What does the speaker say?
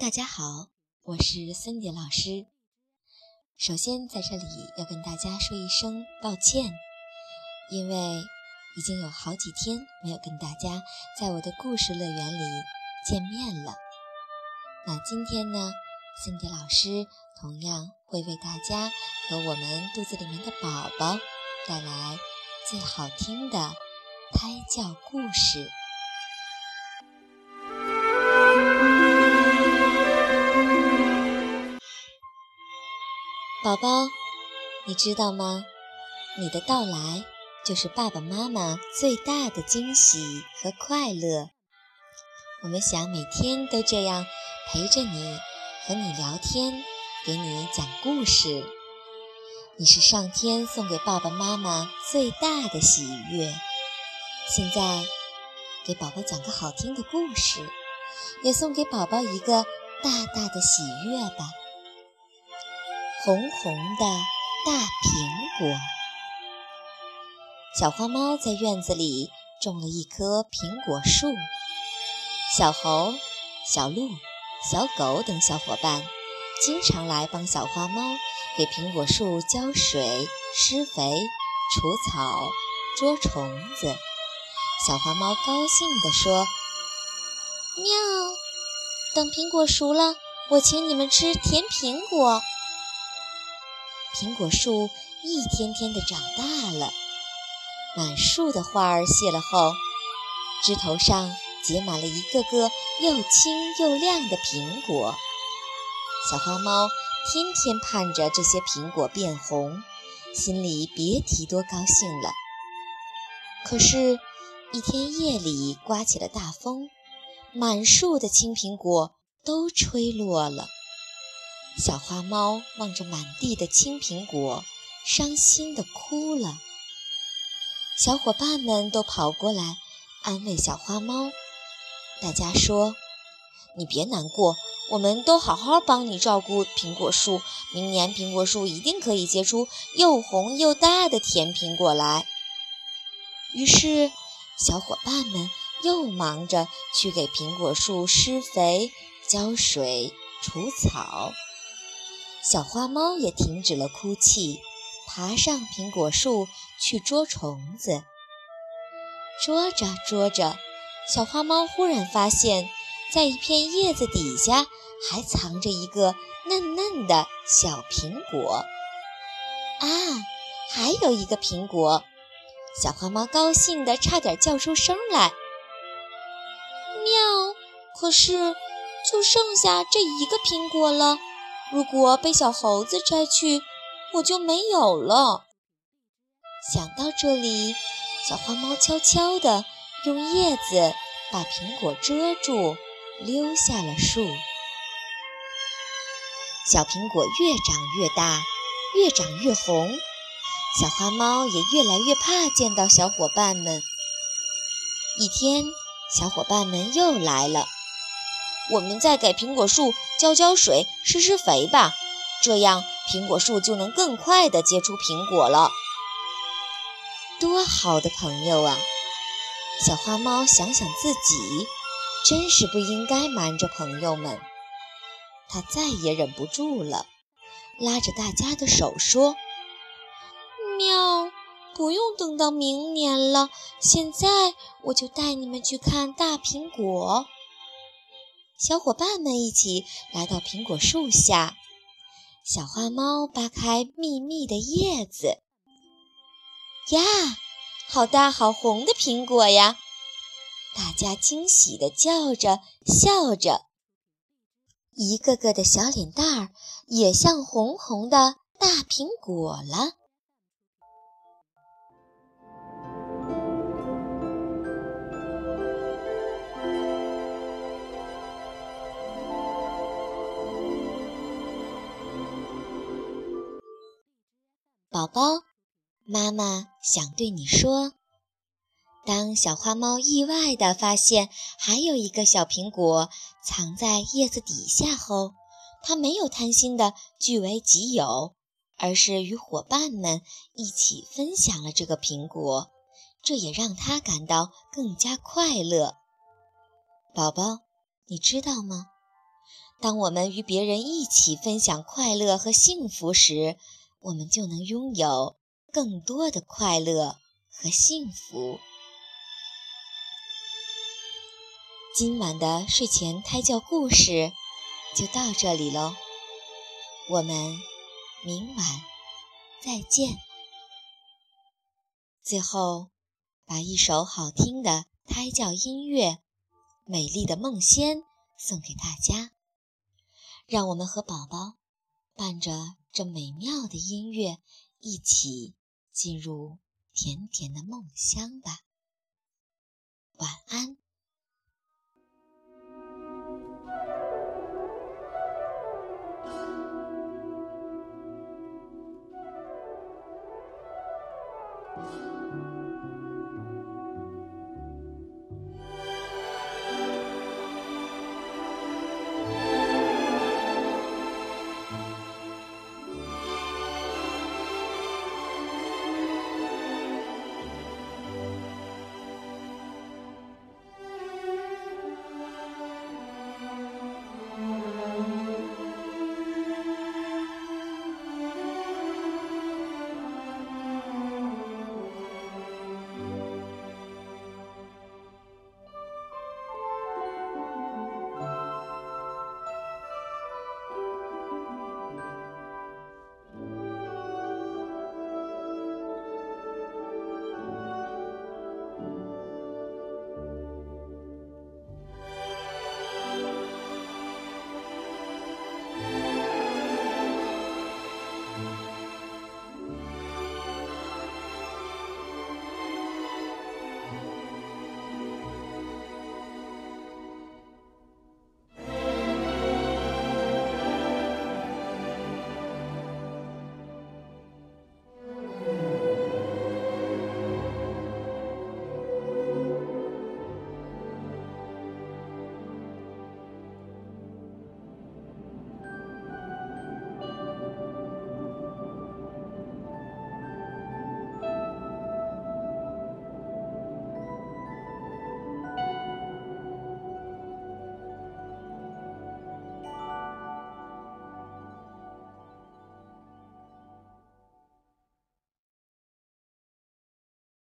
大家好，我是森迪老师。首先，在这里要跟大家说一声抱歉，因为已经有好几天没有跟大家在我的故事乐园里见面了。那今天呢，森迪老师同样会为大家和我们肚子里面的宝宝带来最好听的胎教故事。宝宝，你知道吗？你的到来就是爸爸妈妈最大的惊喜和快乐。我们想每天都这样陪着你，和你聊天，给你讲故事。你是上天送给爸爸妈妈最大的喜悦。现在，给宝宝讲个好听的故事，也送给宝宝一个大大的喜悦吧。红红的大苹果，小花猫在院子里种了一棵苹果树。小猴、小鹿、小狗等小伙伴经常来帮小花猫给苹果树浇水、施肥、除草、捉虫子。小花猫高兴地说：“喵！等苹果熟了，我请你们吃甜苹果。”苹果树一天天的长大了，满树的花儿谢了后，枝头上结满了一个个又青又亮的苹果。小花猫天天盼着这些苹果变红，心里别提多高兴了。可是，一天夜里刮起了大风，满树的青苹果都吹落了。小花猫望着满地的青苹果，伤心地哭了。小伙伴们都跑过来安慰小花猫，大家说：“你别难过，我们都好好帮你照顾苹果树，明年苹果树一定可以结出又红又大的甜苹果来。”于是，小伙伴们又忙着去给苹果树施肥、浇水、除草。小花猫也停止了哭泣，爬上苹果树去捉虫子。捉着捉着，小花猫忽然发现，在一片叶子底下还藏着一个嫩嫩的小苹果。啊，还有一个苹果！小花猫高兴得差点叫出声来。喵！可是，就剩下这一个苹果了。如果被小猴子摘去，我就没有了。想到这里，小花猫悄悄地用叶子把苹果遮住，溜下了树。小苹果越长越大，越长越红，小花猫也越来越怕见到小伙伴们。一天，小伙伴们又来了。我们再给苹果树浇浇水、施施肥吧，这样苹果树就能更快地结出苹果了。多好的朋友啊！小花猫想想自己，真是不应该瞒着朋友们。它再也忍不住了，拉着大家的手说：“喵，不用等到明年了，现在我就带你们去看大苹果。”小伙伴们一起来到苹果树下，小花猫扒开密密的叶子，呀，好大好红的苹果呀！大家惊喜地叫着笑着，一个个的小脸蛋儿也像红红的大苹果了。宝宝，妈妈想对你说：当小花猫意外地发现还有一个小苹果藏在叶子底下后，它没有贪心地据为己有，而是与伙伴们一起分享了这个苹果，这也让它感到更加快乐。宝宝，你知道吗？当我们与别人一起分享快乐和幸福时，我们就能拥有更多的快乐和幸福。今晚的睡前胎教故事就到这里喽，我们明晚再见。最后，把一首好听的胎教音乐《美丽的梦仙》送给大家。让我们和宝宝伴着这美妙的音乐，一起进入甜甜的梦乡吧。晚安。